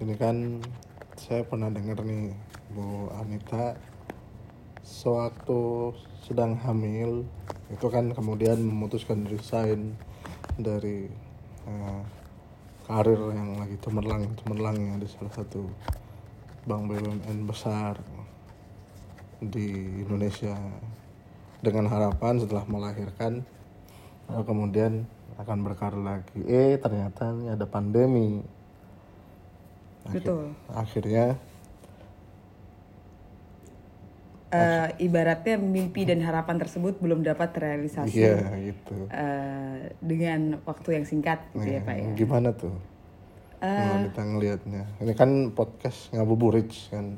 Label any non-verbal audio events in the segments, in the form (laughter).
ini kan saya pernah dengar nih Bu Anita. Sewaktu sedang hamil itu kan kemudian memutuskan resign dari eh, karir yang lagi cemerlang cemerlangnya di salah satu bank BUMN besar di Indonesia. Dengan harapan setelah melahirkan eh, kemudian akan berkarir lagi. Eh ternyata ini ada pandemi Akhir- Betul. akhirnya Eh, ibaratnya mimpi dan harapan tersebut belum dapat terrealisasi iya gitu eh, dengan waktu yang singkat gitu ya Nah, Pak ya. gimana tuh kalau kita ngelihatnya ini kan podcast ngabuburit kan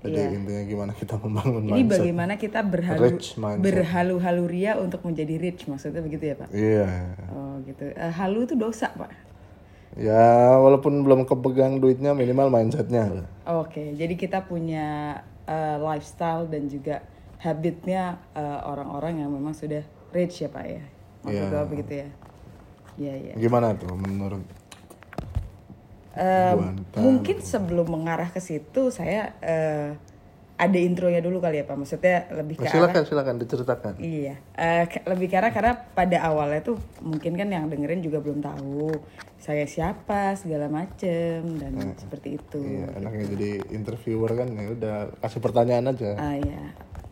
jadi intinya gimana kita membangun Iya. Ini mindset bagaimana kita berhalu Rich mindset. berhalu-halu ria untuk menjadi rich maksudnya begitu ya Pak? iya Oh gitu. Eh, halu itu dosa Pak. Ya walaupun belum kepegang duitnya minimal mindsetnya. Oke, jadi kita punya eh, lifestyle dan juga habitnya eh, orang-orang yang memang sudah rich ya Pak ya. Maksud. Bapak begitu ya. Iya iya. gimana tuh menurut Eh, Anita? mungkin sebelum mengarah ke situ saya eh, ada intronya dulu kali ya Pak. Maksudnya lebih ke arah silakan silakan diceritakan Iya, eh, ke- lebih karena karena pada awalnya tuh mungkin kan yang dengerin juga belum tahu saya siapa segala macem dan seperti itu. iya enaknya jadi interviewer kan ya udah kasih pertanyaan aja Ah iya,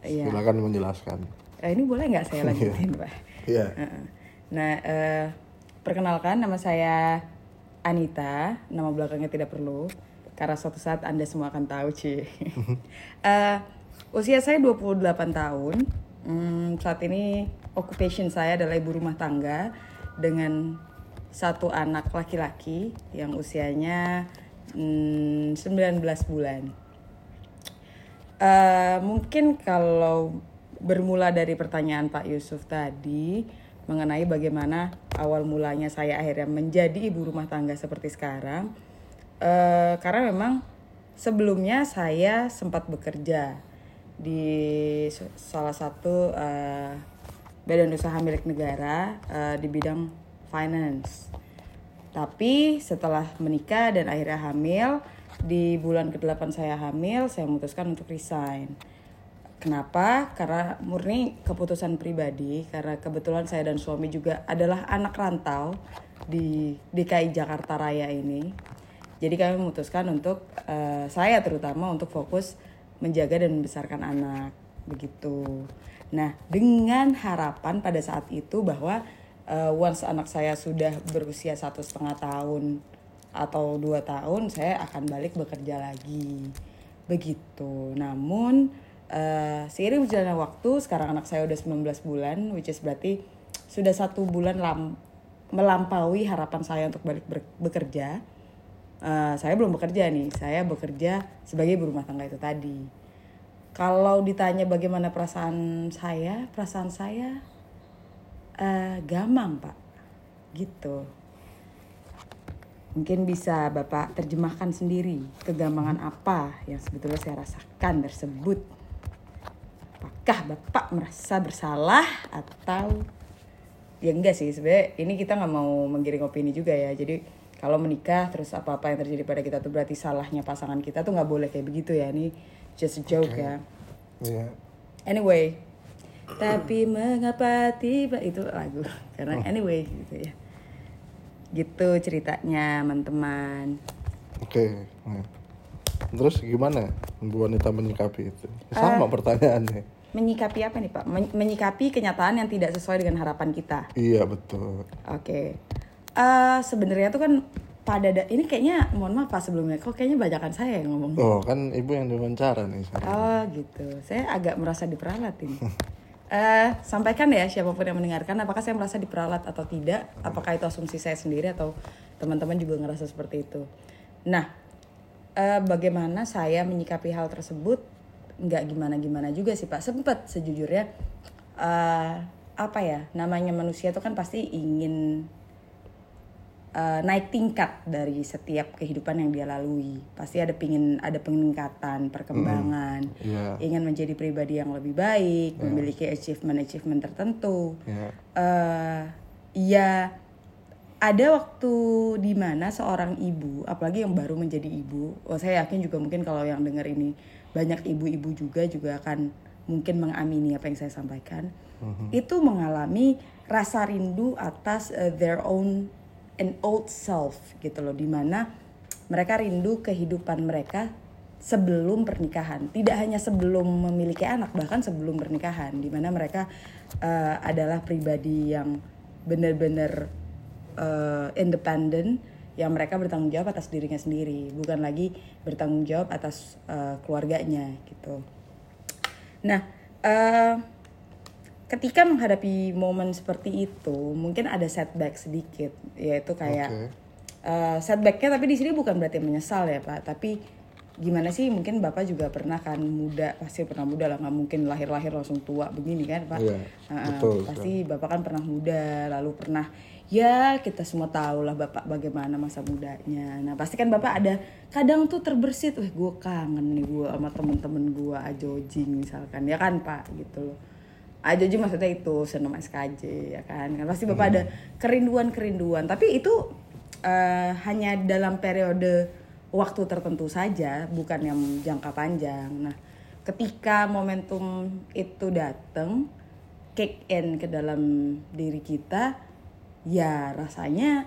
iya. silakan menjelaskan Eh, ini boleh nggak saya (laughs) lanjutin Pak? iya Heeh. Nah, eh, perkenalkan nama saya Anita, nama belakangnya tidak perlu karena suatu saat Anda semua akan tahu, Ci. (laughs) Eh, usia saya 28 tahun. Hmm, saat ini occupation saya adalah ibu rumah tangga dengan satu anak laki-laki yang usianya hmm, 19 bulan. Eh, mungkin kalau bermula dari pertanyaan Pak Yusuf tadi mengenai bagaimana awal mulanya saya akhirnya menjadi ibu rumah tangga seperti sekarang, Eh, karena memang sebelumnya saya sempat bekerja di salah satu eh, badan usaha milik negara eh, di bidang finance. Tapi setelah menikah dan akhirnya hamil, di bulan ke-8 saya hamil, saya memutuskan untuk resign. Kenapa? Karena murni keputusan pribadi, karena kebetulan saya dan suami juga adalah anak rantau di DKI Jakarta Raya ini. Jadi kami memutuskan untuk, eh, saya terutama untuk fokus menjaga dan membesarkan anak, begitu. Nah, dengan harapan pada saat itu bahwa eh, once anak saya sudah berusia satu setengah tahun atau dua tahun saya akan balik bekerja lagi begitu namun eh, seiring berjalannya waktu sekarang anak saya udah 19 bulan which is berarti sudah satu bulan lam- melampaui harapan saya untuk balik bekerja. Eh, saya belum bekerja nih saya bekerja sebagai ibu rumah tangga itu tadi. Kalau ditanya bagaimana perasaan saya perasaan saya eh gamang pak. Gitu. Mungkin bisa bapak terjemahkan sendiri kegambangan apa yang sebetulnya saya rasakan tersebut apakah bapak merasa bersalah atau ya enggak sih sebenarnya ini kita nggak mau menggiring opini juga ya jadi kalau menikah terus apa apa yang terjadi pada kita tuh berarti salahnya pasangan kita tuh nggak boleh kayak begitu ya ini just a joke ya iya Anyway, tapi mengapa tiba itu lagu (laughs) karena anyway gitu ya. Gitu ceritanya teman-teman. Oke. Nah. Terus gimana Bu Wanita menyikapi itu? Sama pertanyaannya. Menyikapi apa nih Pak? Men- menyikapi kenyataan yang tidak sesuai dengan harapan kita. Iya betul. Oke. Eh sebenarnya tuh kan pada da- ini kayaknya mohon maaf Pak sebelumnya kok kayaknya bajakan saya yang ngomong. Oh kan ibu yang diwawancara nih sekarang. Oh gitu. Saya agak merasa diperalat ini. Eh, sampaikan ya siapa pun yang mendengarkan apakah saya merasa diperalat atau tidak apakah itu asumsi saya sendiri atau teman-teman juga ngerasa seperti itu nah eh, bagaimana saya menyikapi hal tersebut? Nggak gimana gimana juga sih pak. Sempet sejujurnya. Eh, apa ya namanya manusia itu kan pasti ingin eh, naik tingkat dari setiap kehidupan yang dia lalui. Pasti ada pingin ada peningkatan perkembangan. Iya. ingin menjadi pribadi yang lebih baik memiliki achievement achievement tertentu. Iya. eh ya ada waktu di mana seorang ibu, apalagi yang baru menjadi ibu, oh, saya yakin juga mungkin kalau yang dengar ini banyak ibu-ibu juga juga akan mungkin mengamini apa yang saya sampaikan, itu mengalami rasa rindu atas uh, their own an old self gitu loh, di mana mereka rindu kehidupan mereka sebelum pernikahan, tidak hanya sebelum memiliki anak, bahkan sebelum pernikahan, di mana mereka uh, adalah pribadi yang benar-benar uh, independen yang mereka bertanggung jawab atas dirinya sendiri bukan lagi bertanggung jawab atas uh, keluarganya gitu nah uh, ketika menghadapi momen seperti itu mungkin ada setback sedikit yaitu kayak Oke. uh, setbacknya tapi di sini bukan berarti menyesal ya pak tapi gimana sih mungkin bapak juga pernah kan muda pasti pernah muda lah nggak mungkin lahir-lahir langsung tua begini kan pak? Iya, Uh-uh, betul, pasti bapak kan pernah muda lalu pernah ya kita semua tahu lah bapak bagaimana masa mudanya. Nah pasti kan bapak ada kadang tuh terbersit wah gue kangen nih gue sama temen-temen gue ajojing misalkan ya kan pak? Gitu loh. Ajojing maksudnya itu senam SKJ ya kan? Kan pasti bapak ada kerinduan kerinduan tapi itu eh, hanya dalam periode waktu tertentu saja bukan yang jangka panjang. Nah ketika momentum itu datang kick in ke dalam diri kita ya rasanya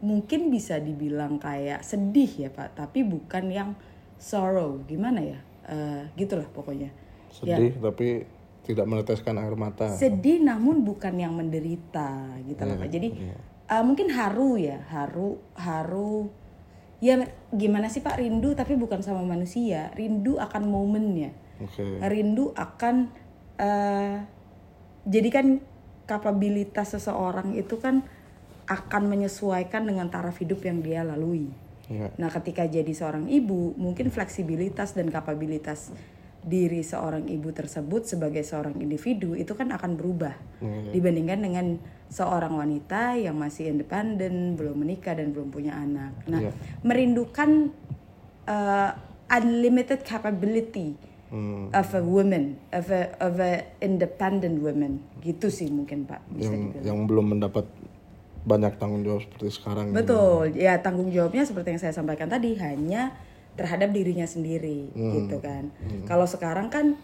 mungkin bisa dibilang kayak sedih ya pak. Tapi bukan yang sorrow. Gimana ya? Eh, gitulah pokoknya. Ya, sedih tapi tidak meneteskan air mata. Sedih namun bukan yang menderita gitu loh pak. Jadi eh, mungkin haru ya. Haru haru ya gimana sih pak rindu tapi bukan sama manusia rindu akan momennya oke rindu akan eh jadi kan kapabilitas seseorang itu kan akan menyesuaikan dengan taraf hidup yang dia lalui. Iya. Nah, ketika jadi seorang ibu, mungkin fleksibilitas dan kapabilitas diri seorang ibu tersebut sebagai seorang individu itu kan akan berubah Iya. dibandingkan dengan seorang wanita yang masih independen, belum menikah dan belum punya anak. Nah, Iya. merindukan uh, unlimited capability Hmm, of a woman, of a of a independent woman, gitu sih mungkin Pak bisa yang dibilang. yang belum mendapat banyak tanggung jawab seperti sekarang gitu. Betul, ya tanggung jawabnya seperti yang saya sampaikan tadi hanya terhadap dirinya sendiri, gitu kan. Kalau sekarang kan,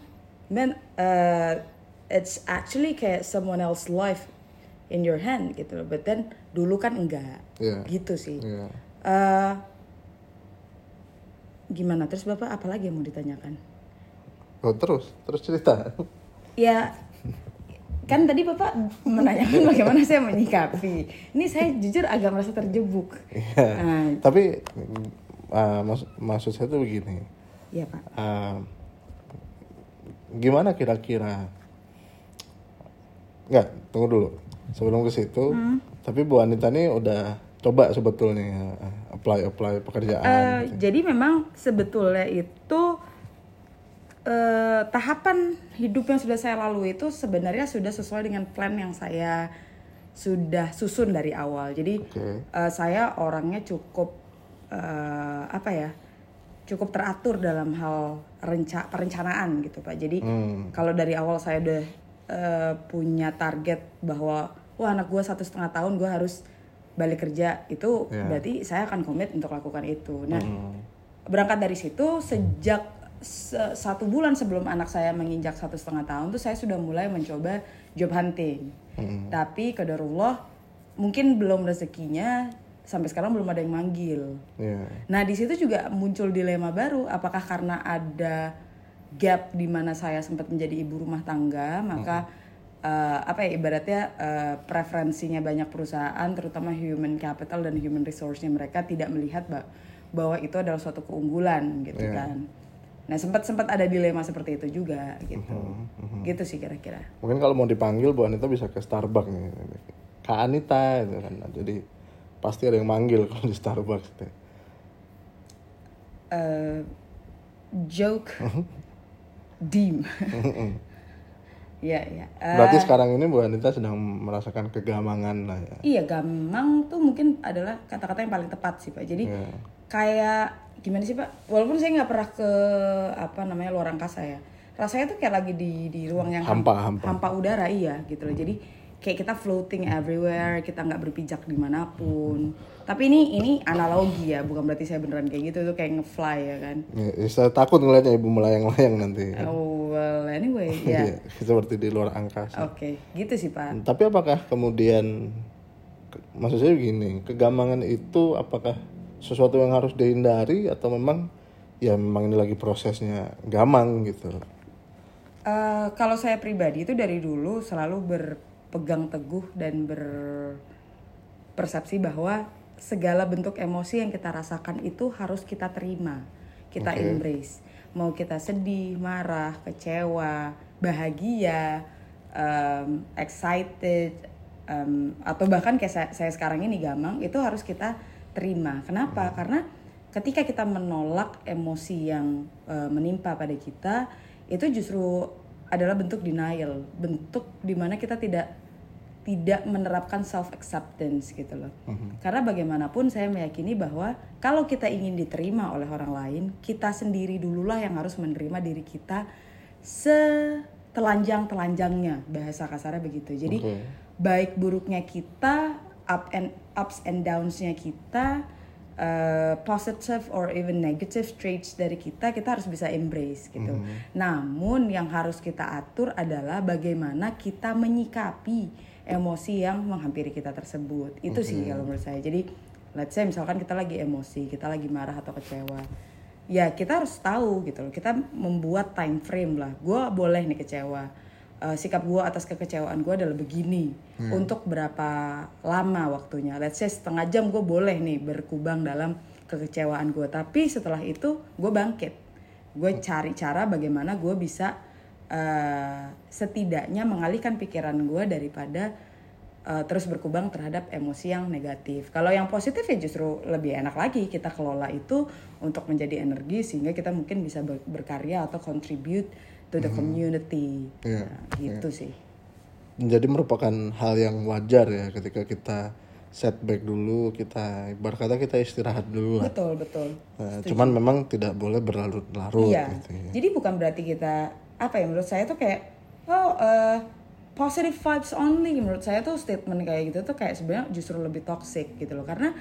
man, uh, it's actually kayak someone else life in your hand gitu loh. But then dulu kan enggak, Iya. gitu sih. Iya. Eh, gimana? Terus bapak apa lagi yang mau ditanyakan? Oh, terus terus cerita (laughs) Ya kan tadi bapak menanyakan (laughs) bagaimana saya menyikapi. Ini saya jujur agak merasa terjebak. Iya. Nah, tapi uh, mas- maksud saya tuh begini Iya pak. Uh, gimana kira-kira nggak tunggu dulu sebelum ke situ tapi Bu Anita nih udah coba sebetulnya uh, apply apply pekerjaan Eh, jadi memang sebetulnya itu eh, tahapan hidup yang sudah saya lalui itu sebenarnya sudah sesuai dengan plan yang saya sudah susun dari awal. Jadi Oke. eh, saya orangnya cukup eh, apa ya? cukup teratur dalam hal renca perencanaan gitu pak. Jadi Hmm. kalau dari awal saya udah eh, punya target bahwa wah anak gue satu setengah tahun gue harus balik kerja itu Ya. berarti saya akan komit untuk lakukan itu. Nah berangkat dari situ sejak se- satu bulan sebelum anak saya menginjak satu setengah tahun tuh saya sudah mulai mencoba job hunting. Tapi kadarullah mungkin belum rezekinya sampai sekarang belum ada yang manggil. Iya. Nah, di situ juga muncul dilema baru. Apakah karena ada gap di mana saya sempat menjadi ibu rumah tangga, maka eh, apa ya ibaratnya eh, preferensinya banyak perusahaan, terutama human capital dan human resource-nya mereka tidak melihat ba- bahwa itu adalah suatu keunggulan gitu kan. Nah, sempat sempat ada dilema seperti itu juga gitu. Gitu sih kira-kira. mungkin kalau mau dipanggil Bu Anita bisa ke Starbucks nih Kak Anita gitu kan jadi pasti ada yang manggil (laughs) kalau di Starbucks gitu. Eh, joke dim. (laughs) Iya, iya. Eh, berarti sekarang ini Bu Anita sedang merasakan kegamangan lah ya Iya, gamang tuh mungkin adalah kata-kata yang paling tepat sih Pak. Jadi Iya. kayak gimana sih Pak? Walaupun saya nggak pernah ke apa namanya luar angkasa ya, rasanya tuh kayak lagi di di ruang yang Hampa, hampa. udara iya gitu loh. Jadi kayak kita floating everywhere kita nggak berpijak di mana pun tapi ini ini analogi ya bukan berarti saya beneran kayak gitu tuh kayak ngefly ya kan Ya, saya takut ngeliatnya ibu melayang-layang nanti. oh well anyway (laughs) ya Iya, seperti di luar angkasa. oke gitu sih pak Tapi apakah kemudian ke- maksud saya begini, kegamangan itu apakah sesuatu yang harus dihindari atau memang ya memang ini lagi prosesnya gamang gitu. Eh, kalau saya pribadi itu dari dulu selalu berpegang teguh dan berpersepsi bahwa segala bentuk emosi yang kita rasakan itu harus kita terima, kita embrace. Mau kita sedih, marah, kecewa, bahagia, em, excited, em, atau bahkan kayak saya, saya sekarang ini gamang itu harus kita terima. Kenapa? Karena ketika kita menolak emosi yang eh, menimpa pada kita itu justru adalah bentuk denial, bentuk di mana kita tidak tidak menerapkan self acceptance gitu loh. Karena bagaimanapun saya meyakini bahwa kalau kita ingin diterima oleh orang lain, kita sendiri dululah yang harus menerima diri kita setelanjang-telanjangnya bahasa kasarnya begitu. Jadi Oke. baik buruknya kita, up and ups and downs-nya kita, uh, positive or even negative traits dari kita, kita harus bisa embrace gitu. Namun yang harus kita atur adalah bagaimana kita menyikapi emosi yang menghampiri kita tersebut. Itu sih kalau menurut saya. Jadi let's say misalkan kita lagi emosi, kita lagi marah atau kecewa. Ya kita harus tahu gitu loh. Kita membuat time frame lah. Gue boleh nih kecewa. Eh, sikap gue atas kekecewaan gue adalah begini. Untuk berapa lama waktunya? Let's say setengah jam gue boleh nih berkubang dalam kekecewaan gue. Tapi setelah itu gue bangkit. Gue cari cara bagaimana gue bisa eh, setidaknya mengalihkan pikiran gue daripada eh, terus berkubang terhadap emosi yang negatif. Kalau yang positif ya justru lebih enak lagi kita kelola itu untuk menjadi energi sehingga kita mungkin bisa ber- berkarya atau contribute to the community. Iya, Nah, gitu sih. Jadi merupakan hal yang wajar ya ketika kita setback dulu, kita ibarat kata kita istirahat dulu lah. Betul, betul. Nah, cuman memang tidak boleh berlarut-larut Iya. gitu ya. Jadi bukan berarti kita apa ya menurut saya tuh kayak oh eh, positive vibes only. Menurut saya tuh statement kayak gitu tuh kayak sebenarnya justru lebih toxic gitu loh. Karena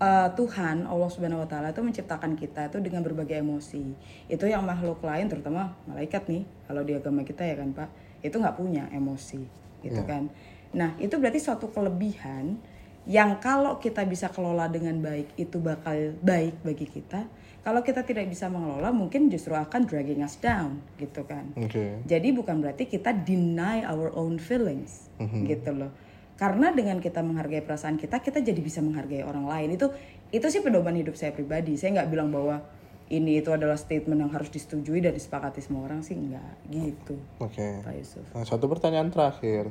eh, Tuhan Allah Subhanahu Wa Taala itu menciptakan kita itu dengan berbagai emosi. Itu yang makhluk lain terutama malaikat nih kalau di agama kita ya kan Pak itu nggak punya emosi gitu kan. Nah itu berarti suatu kelebihan yang kalau kita bisa kelola dengan baik itu bakal baik bagi kita kalau kita tidak bisa mengelola mungkin justru akan dragging us down gitu kan. Oke. jadi bukan berarti kita deny our own feelings gitu loh. Karena dengan kita menghargai perasaan kita kita jadi bisa menghargai orang lain. Itu itu sih pedoman hidup saya pribadi. Saya nggak bilang bahwa ini itu adalah statement yang harus disetujui dan disepakati semua orang sih enggak gitu. Oke. Pak Yusuf. Nah, satu pertanyaan terakhir.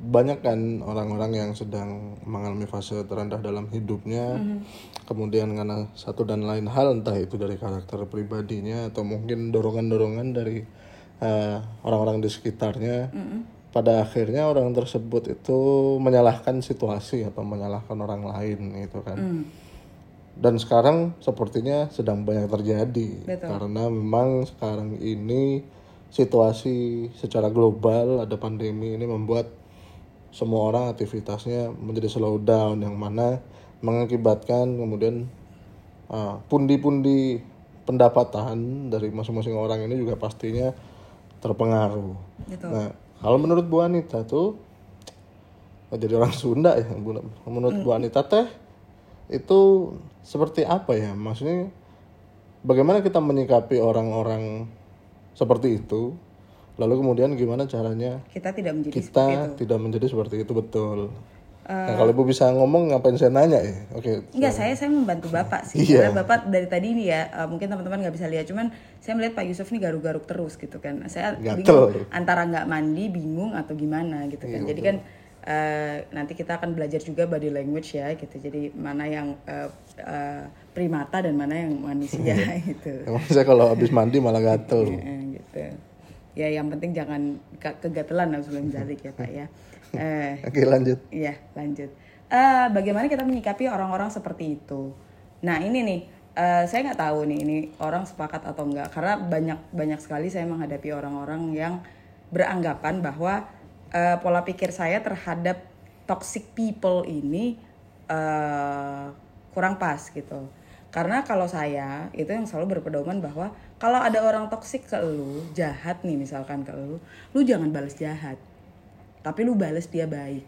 Banyak kan orang-orang yang sedang mengalami fase terendah dalam hidupnya, kemudian karena satu dan lain hal, entah itu dari karakter pribadinya atau mungkin dorongan-dorongan dari eh, orang-orang di sekitarnya, pada akhirnya orang tersebut itu menyalahkan situasi atau menyalahkan orang lain, gitu kan. Dan sekarang sepertinya sedang banyak terjadi Betul. karena memang sekarang ini situasi secara global ada pandemi ini membuat semua orang aktivitasnya menjadi slow down yang mana mengakibatkan kemudian uh, pundi-pundi pendapatan dari masing-masing orang ini juga pastinya terpengaruh. gitu Nah, kalau menurut Bu Anita tuh jadi orang Sunda ya, menurut Bu Anita teh itu seperti apa ya? Maksudnya bagaimana kita menyikapi orang-orang seperti itu? Lalu kemudian gimana caranya kita tidak menjadi seperti kita itu tidak menjadi seperti itu betul? nah, kalau Ibu bisa ngomong ngapain saya nanya ya? Oke. Enggak, saya saya membantu Bapak sih. Iya. Karena Bapak dari tadi ini ya, eh, mungkin teman-teman nggak bisa lihat, cuman saya melihat Pak Yusuf nih garuk-garuk terus gitu kan. Saya Gatel. bingung antara nggak mandi, bingung atau gimana gitu Iya, kan. Jadi kan eh, nanti kita akan belajar juga body language ya gitu. Jadi mana yang eh, eh, primata dan mana yang manusia (laughs) gitu. Emang saya kalau habis mandi malah gatel. Eh, gitu. Ya yang penting jangan ke- kegatelan sebelum zalik ya Pak ya. Eh, (laughs) Oke lanjut. Iya, lanjut. Eh, bagaimana kita menyikapi orang-orang seperti itu? Nah, ini nih, eh, saya nggak tahu nih ini orang sepakat atau enggak, karena banyak banyak sekali saya menghadapi orang-orang yang beranggapan bahwa eh, pola pikir saya terhadap toxic people ini eh, kurang pas gitu. Karena kalau saya itu yang selalu berpedoman bahwa kalau ada orang toksik ke lu, jahat nih misalkan ke lu, lu jangan balas jahat. Tapi lu balas dia baik.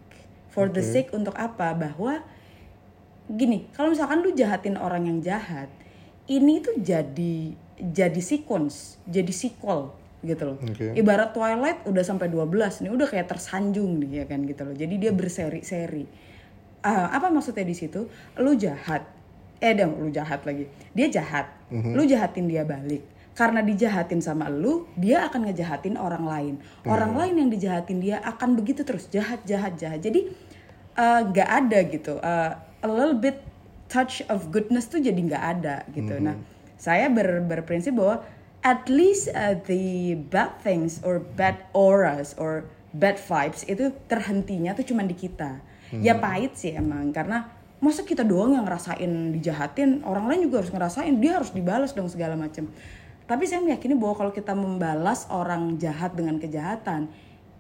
For the sake untuk apa? Bahwa gini, kalau misalkan lu jahatin orang yang jahat, ini tuh jadi jadi sequence, jadi sequel gitu loh. Oke. Ibarat Twilight udah sampai 12 nih, udah kayak tersanjung nih ya kan gitu loh. Jadi dia berseri-seri. Ah, apa maksudnya di situ? Lu jahat. Eh dong, lu jahat lagi. Dia jahat. Lu jahatin dia balik. Karena dijahatin sama lu, dia akan ngejahatin orang lain. Orang lain yang dijahatin dia akan begitu terus jahat, jahat, jahat. Jadi eh, nggak ada gitu. Eh, a little bit touch of goodness tuh jadi nggak ada gitu. Nah, saya ber, berprinsip bahwa at least uh, the bad things or bad auras or bad vibes itu terhentinya tuh cuman di kita. Ya pahit sih emang karena masa kita doang yang ngerasain dijahatin, orang lain juga harus ngerasain, dia harus dibalas dong segala macam. Tapi saya meyakini bahwa kalau kita membalas orang jahat dengan kejahatan,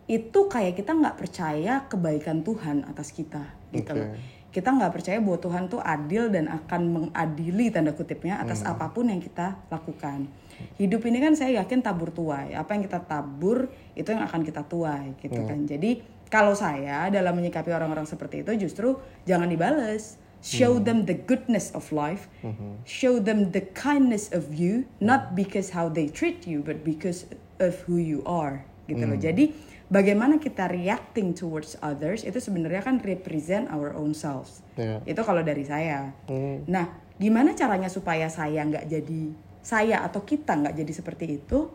itu kayak kita nggak percaya kebaikan Tuhan atas kita gitu loh. Kita nggak percaya bahwa Tuhan tuh adil dan akan mengadili tanda kutipnya atas apa pun yang kita lakukan. Hidup ini kan saya yakin tabur tuai. Apa yang kita tabur itu yang akan kita tuai gitu kan. Jadi kalau saya dalam menyikapi orang-orang seperti itu justru jangan dibales. Show them the goodness of life. Show them the kindness of you, not because how they treat you, but because of who you are gitu loh. Jadi bagaimana kita reacting towards others itu sebenarnya kan represent our own selves. Iya. Itu kalau dari saya. Nah, gimana caranya supaya saya nggak jadi saya atau kita nggak jadi seperti itu?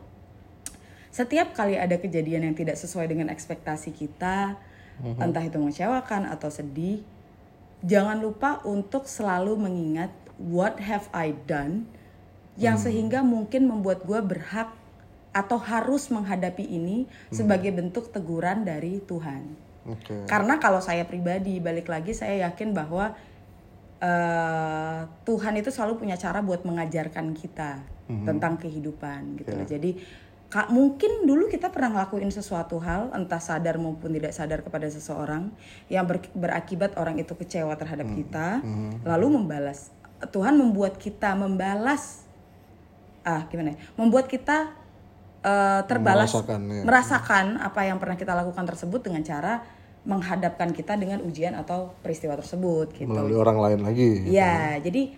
Setiap kali ada kejadian yang tidak sesuai dengan ekspektasi kita, entah itu mengecewakan atau sedih, jangan lupa untuk selalu mengingat what have I done yang sehingga mungkin membuat gue berhak atau harus menghadapi ini sebagai bentuk teguran dari Tuhan. Oke. Karena kalau saya pribadi balik lagi saya yakin bahwa eh, Tuhan itu selalu punya cara buat mengajarkan kita tentang kehidupan gitu loh. Jadi ka- mungkin dulu kita pernah ngelakuin sesuatu hal entah sadar maupun tidak sadar kepada seseorang yang ber- berakibat orang itu kecewa terhadap kita lalu membalas. Tuhan membuat kita membalas ah gimana ya? Membuat kita eh, terbalas Merasakan, ya. merasakan apa yang pernah kita lakukan tersebut dengan cara menghadapkan kita dengan ujian atau peristiwa tersebut gitu. Melalui orang lain lagi. Ya, jadi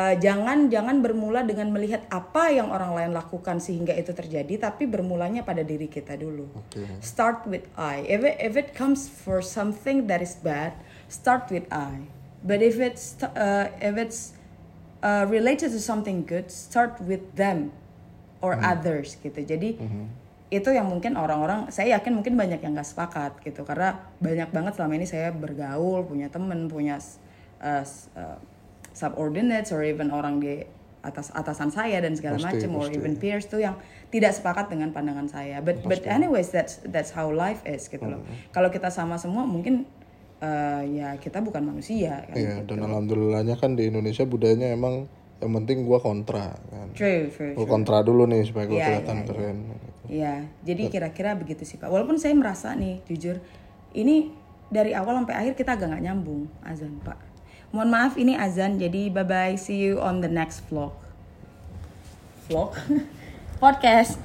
eh, jangan jangan bermula dengan melihat apa yang orang lain lakukan sehingga itu terjadi, tapi bermulanya pada diri kita dulu. Oke. Start with I. If it, if it comes for something that is bad, start with I. But if it's uh, if it's uh, related to something good, start with them or others gitu. Jadi itu yang mungkin orang-orang saya yakin mungkin banyak yang nggak sepakat gitu karena banyak banget selama ini saya bergaul punya temen punya uh, uh, subordinates or even orang di atas atasan saya dan segala Pasti, macam or pasti. even peers tuh yang tidak sepakat dengan pandangan saya. But but anyways that's that's how life is gitu loh. Kalau kita sama semua mungkin uh, ya kita bukan manusia kan. Iya, dan alhamdulillahnya kan di Indonesia budayanya emang yang penting gua kontra kan. True, true, Gua true. kontra dulu nih supaya gua Iya, kelihatan iya, iya. keren. Iya, jadi kira-kira begitu sih Pak. Walaupun saya merasa nih, jujur, ini dari awal sampai akhir kita agak nggak nyambung azan Pak. Mohon maaf ini azan, jadi bye bye, see you on the next vlog. Vlog, (laughs) podcast.